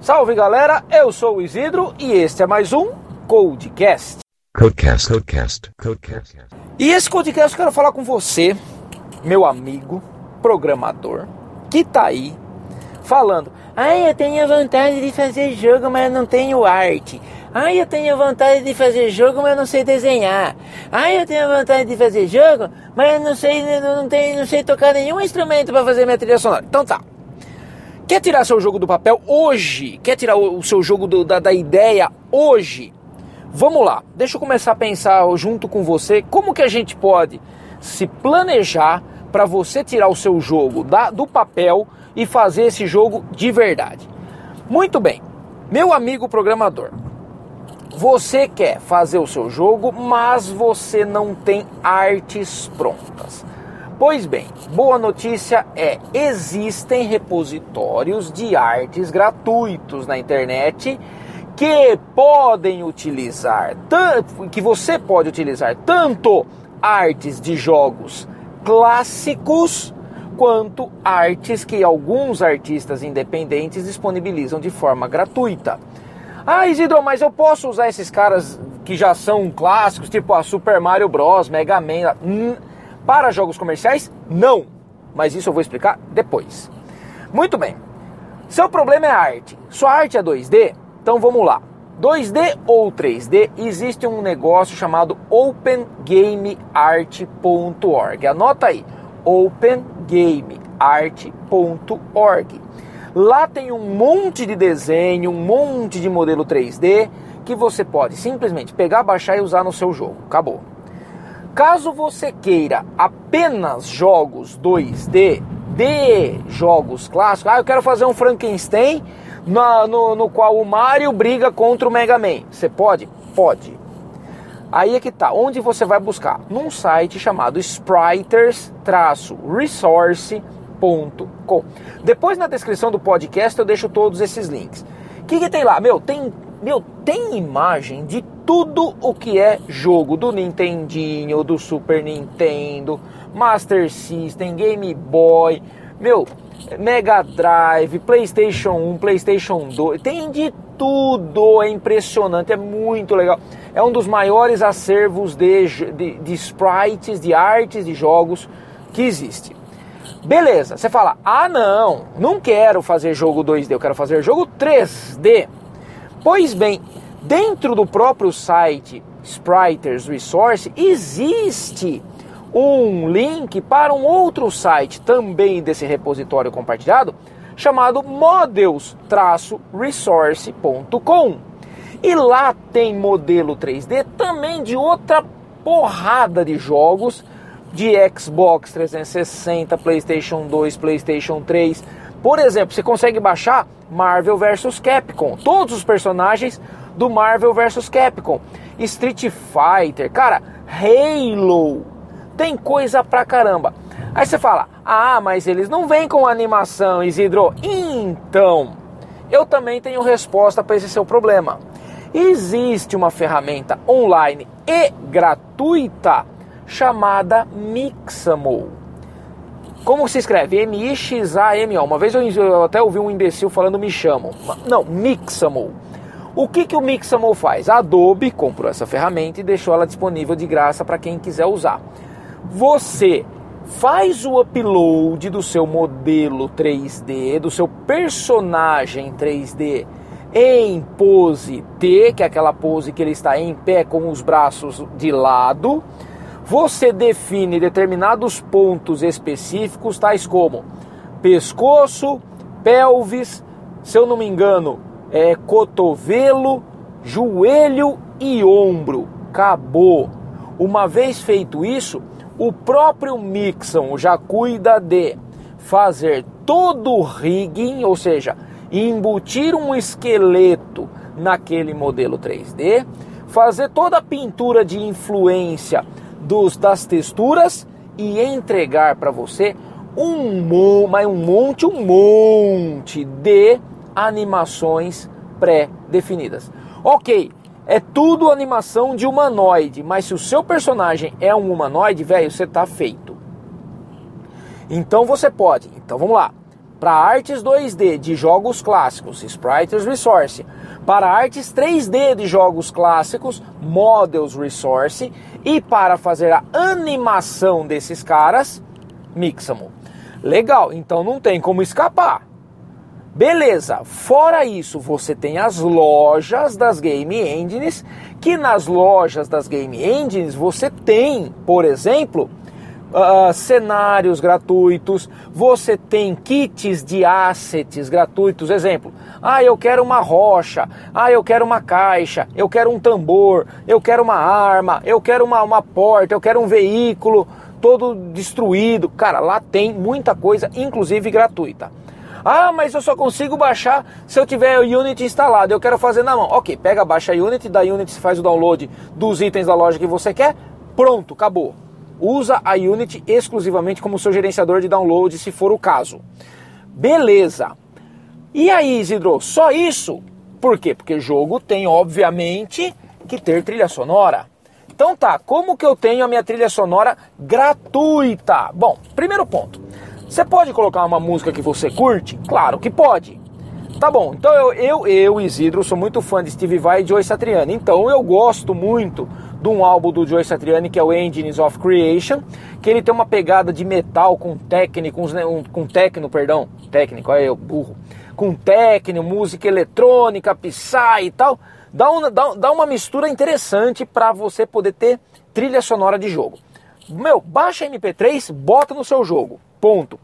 Salve galera, eu sou o Isidro e este é mais um Codecast. Codecast, Codecast, Codecast. E esse Codecast eu quero falar com você, meu amigo programador, que tá aí falando: "Ai, eu tenho vontade de fazer jogo, mas eu não tenho arte. Ai, eu tenho vontade de fazer jogo, mas não sei desenhar. Ai, eu tenho vontade de fazer jogo, mas não sei, não, tenho, não sei tocar nenhum instrumento para fazer minha trilha sonora." Então tá. Quer tirar seu jogo do papel hoje? Quer tirar o seu jogo do, da, da ideia hoje? Vamos lá, deixa eu começar a pensar junto com você como que a gente pode se planejar para você tirar o seu jogo da, do papel e fazer esse jogo de verdade. Muito bem, meu amigo programador, você quer fazer o seu jogo, mas você não tem artes prontas. Pois bem, boa notícia é: existem repositórios de artes gratuitos na internet que podem utilizar, que você pode utilizar tanto artes de jogos clássicos quanto artes que alguns artistas independentes disponibilizam de forma gratuita. Ah, Isidro, mas eu posso usar esses caras que já são clássicos, tipo a Super Mario Bros, Mega Man. Hum, para jogos comerciais, não. Mas isso eu vou explicar depois. Muito bem. Seu problema é arte. Sua arte é 2D? Então vamos lá. 2D ou 3D, existe um negócio chamado opengameart.org. Anota aí, opengameart.org. Lá tem um monte de desenho, um monte de modelo 3D que você pode simplesmente pegar, baixar e usar no seu jogo. Acabou. Caso você queira apenas jogos 2D, de jogos clássicos, ah, eu quero fazer um Frankenstein no, no, no qual o Mario briga contra o Mega Man. Você pode? Pode. Aí é que tá. Onde você vai buscar? Num site chamado spriters-resource.com. Depois na descrição do podcast eu deixo todos esses links. O que, que tem lá? Meu, tem meu, tem imagem de tudo o que é jogo do Nintendinho, do Super Nintendo, Master System, Game Boy, meu, Mega Drive, PlayStation 1, PlayStation 2, tem de tudo, é impressionante, é muito legal. É um dos maiores acervos de, de, de sprites, de artes, de jogos que existe. Beleza, você fala, ah não, não quero fazer jogo 2D, eu quero fazer jogo 3D. Pois bem, dentro do próprio site Spriters Resource existe um link para um outro site também desse repositório compartilhado chamado models-resource.com. E lá tem modelo 3D também de outra porrada de jogos de Xbox 360, PlayStation 2, PlayStation 3, por exemplo, você consegue baixar Marvel vs Capcom, todos os personagens do Marvel vs Capcom, Street Fighter, cara, Halo, tem coisa pra caramba. Aí você fala: "Ah, mas eles não vêm com animação, Isidro". Então, eu também tenho resposta para esse seu problema. Existe uma ferramenta online e gratuita chamada Mixamo. Como se escreve? M-I-X-A-M-O. Uma vez eu, até ouvi um imbecil falando me chamam. Não, Mixamo. O que, que o Mixamo faz? A Adobe comprou essa ferramenta e deixou ela disponível de graça para quem quiser usar. Você faz o upload do seu modelo 3D, do seu personagem 3D em pose T, que é aquela pose que ele está em pé com os braços de lado você define determinados pontos específicos, tais como pescoço, pelvis, se eu não me engano, é cotovelo, joelho e ombro. Acabou. Uma vez feito isso, o próprio Mixon já cuida de fazer todo o rigging, ou seja, embutir um esqueleto naquele modelo 3D, fazer toda a pintura de influência dos, das texturas e entregar para você um, um monte, um monte de animações pré-definidas. Ok, é tudo animação de humanoide, mas se o seu personagem é um humanoide, velho, você tá feito. Então você pode. Então vamos lá. Para artes 2D de jogos clássicos, Sprites Resource. Para artes 3D de jogos clássicos, Models Resource. E para fazer a animação desses caras, Mixamo. Legal, então não tem como escapar. Beleza, fora isso, você tem as lojas das Game Engines, que nas lojas das Game Engines você tem, por exemplo, uh, cenários gratuitos, você tem kits de assets gratuitos. Exemplo, ah, eu quero uma rocha, ah, eu quero uma caixa, eu quero um tambor, eu quero uma arma, eu quero uma, uma porta, eu quero um veículo todo destruído. Cara, lá tem muita coisa, inclusive gratuita. Ah, mas eu só consigo baixar se eu tiver o Unity instalado. Eu quero fazer na mão. Ok, pega, baixa a Unity, da Unity faz o download dos itens da loja que você quer. Pronto, acabou. Usa a Unity exclusivamente como seu gerenciador de download, se for o caso. Beleza. E aí, Isidro, só isso? Por quê? Porque jogo tem, obviamente, que ter trilha sonora. Então tá, como que eu tenho a minha trilha sonora gratuita? Bom, primeiro ponto. Você pode colocar uma música que você curte? Claro que pode. Tá bom, então eu, eu, eu Isidro, sou muito fã de Steve Vai e Joe Satriani. Então eu gosto muito de um álbum do Joe Satriani que é o Engines of Creation, que ele tem uma pegada de metal com técnico, com técnico, perdão, técnico, olha eu, burro, com técnico, música eletrônica, psy e tal. Dá, uma dá, dá uma mistura interessante para você poder ter trilha sonora de jogo. Meu, baixa MP3, bota no seu jogo. Ponto.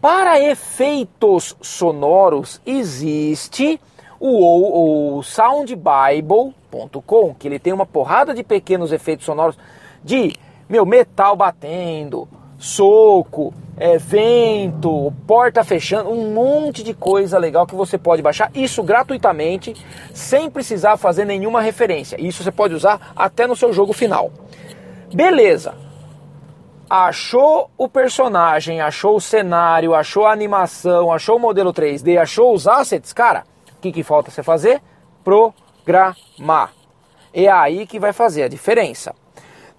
Para efeitos sonoros existe o, o soundbible.com, que ele tem uma porrada de pequenos efeitos sonoros de meu metal batendo, soco, é, vento, porta fechando, um monte de coisa legal que você pode baixar isso gratuitamente, sem precisar fazer nenhuma referência. Isso você pode usar até no seu jogo final. Beleza achou o personagem, achou o cenário, achou a animação, achou o modelo 3D, achou os assets, cara, o que, que falta você fazer? Programar. É aí que vai fazer a diferença.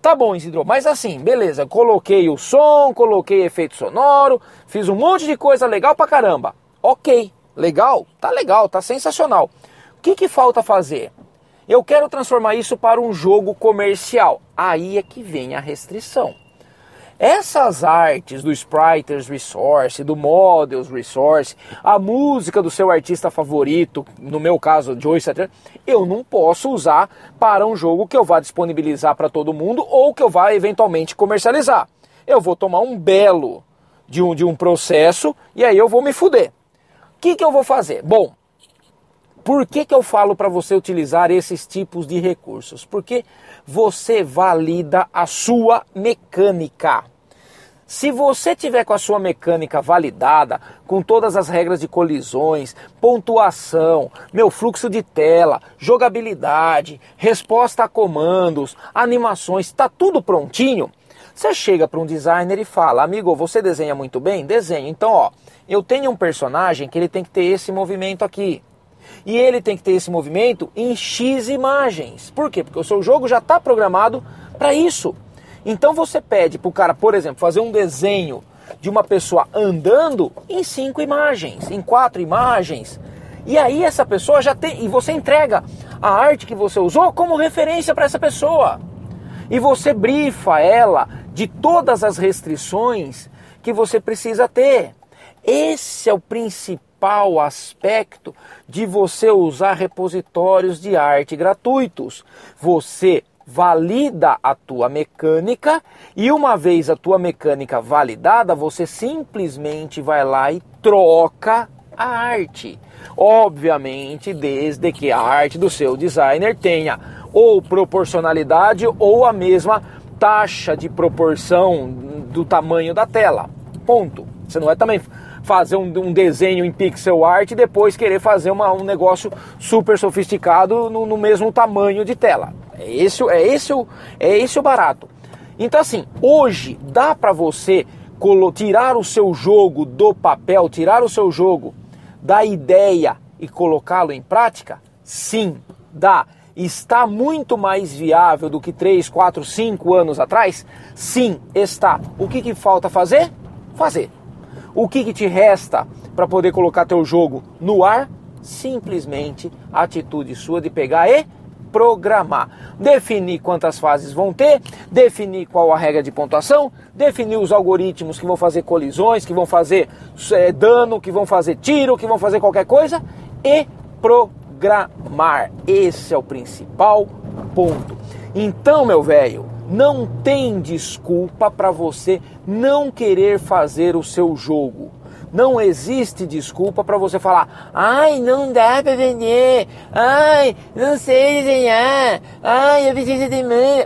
Tá bom, Isidro, mas assim, beleza, coloquei o som, coloquei efeito sonoro, fiz um monte de coisa legal pra caramba. Ok, legal, tá legal, tá sensacional. O que, que falta fazer? Eu quero transformar isso para um jogo comercial. Aí é que vem a restrição. Essas artes do Spriters Resource, do Models Resource, a música do seu artista favorito, no meu caso, Joyce Satriani, eu não posso usar para um jogo que eu vá disponibilizar para todo mundo ou que eu vá eventualmente comercializar. Eu vou tomar um belo de um, de um processo e aí eu vou me fuder. O que, que eu vou fazer? Bom, por que, que eu falo para você utilizar esses tipos de recursos? Porque você valida a sua mecânica. Se você tiver com a sua mecânica validada, com todas as regras de colisões, pontuação, meu fluxo de tela, jogabilidade, resposta a comandos, animações, está tudo prontinho, você chega para um designer e fala: "Amigo, você desenha muito bem? Desenho. Então, ó, eu tenho um personagem que ele tem que ter esse movimento aqui. E ele tem que ter esse movimento em X imagens. Por quê? Porque o seu jogo já está programado para isso. Então você pede para o cara, por exemplo, fazer um desenho de uma pessoa andando em cinco imagens, em quatro imagens. E aí essa pessoa já tem. E você entrega a arte que você usou como referência para essa pessoa. E você brifa ela de todas as restrições que você precisa ter. Esse é o principal principal aspecto de você usar repositórios de arte gratuitos. Você valida a tua mecânica e uma vez a tua mecânica validada, você simplesmente vai lá e troca a arte. Obviamente, desde que a arte do seu designer tenha ou proporcionalidade ou a mesma taxa de proporção do tamanho da tela. Ponto. Você não vai também fazer um, um, desenho em pixel art e depois querer fazer uma, um negócio super sofisticado no, no, mesmo tamanho de tela. É esse, é, esse, é esse o barato. Então assim, hoje dá para você tirar o seu jogo do papel, tirar o seu jogo da ideia e colocá-lo em prática? Sim, dá. está muito mais viável do que 3, 4, 5 anos atrás? Sim, está. O que, que falta fazer? Fazer. O que, que te resta para poder colocar teu jogo no ar? Simplesmente a atitude sua de pegar e programar. Definir quantas fases vão ter, definir qual a regra de pontuação, definir os algoritmos que vão fazer colisões, que vão fazer é, dano, que vão fazer tiro, que vão fazer qualquer coisa e programar. Esse é o principal ponto. Então, meu velho, não tem desculpa para você não querer fazer o seu jogo. Não existe desculpa para você falar, ai, não dá para vender, ai, não sei desenhar, ai, eu preciso de mim.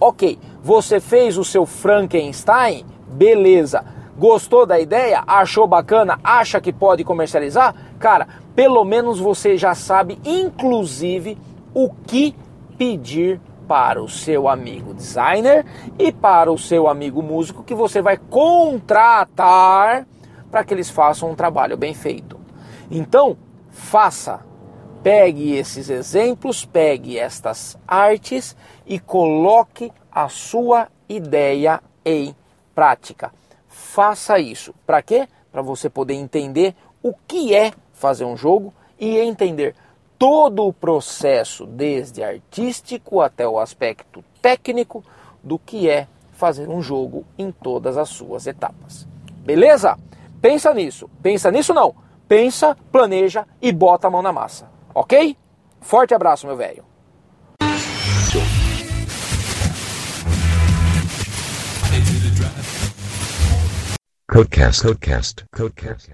Ok, você fez o seu Frankenstein, beleza. Gostou da ideia? Achou bacana? Acha que pode comercializar? Cara, pelo menos você já sabe, inclusive, o que pedir para o seu amigo designer e para o seu amigo músico que você vai contratar para que eles façam um trabalho bem feito. Então, faça. Pegue esses exemplos, pegue estas artes e coloque a sua ideia em prática. Faça isso. Para quê? Para você poder entender o que é fazer um jogo e entender todo o processo, desde artístico até o aspecto técnico, do que é fazer um jogo em todas as suas etapas. Beleza? Pensa nisso. Pensa nisso não. Pensa, planeja e bota a mão na massa. Ok? Forte abraço, meu velho. Codecast, Codecast, Codecast.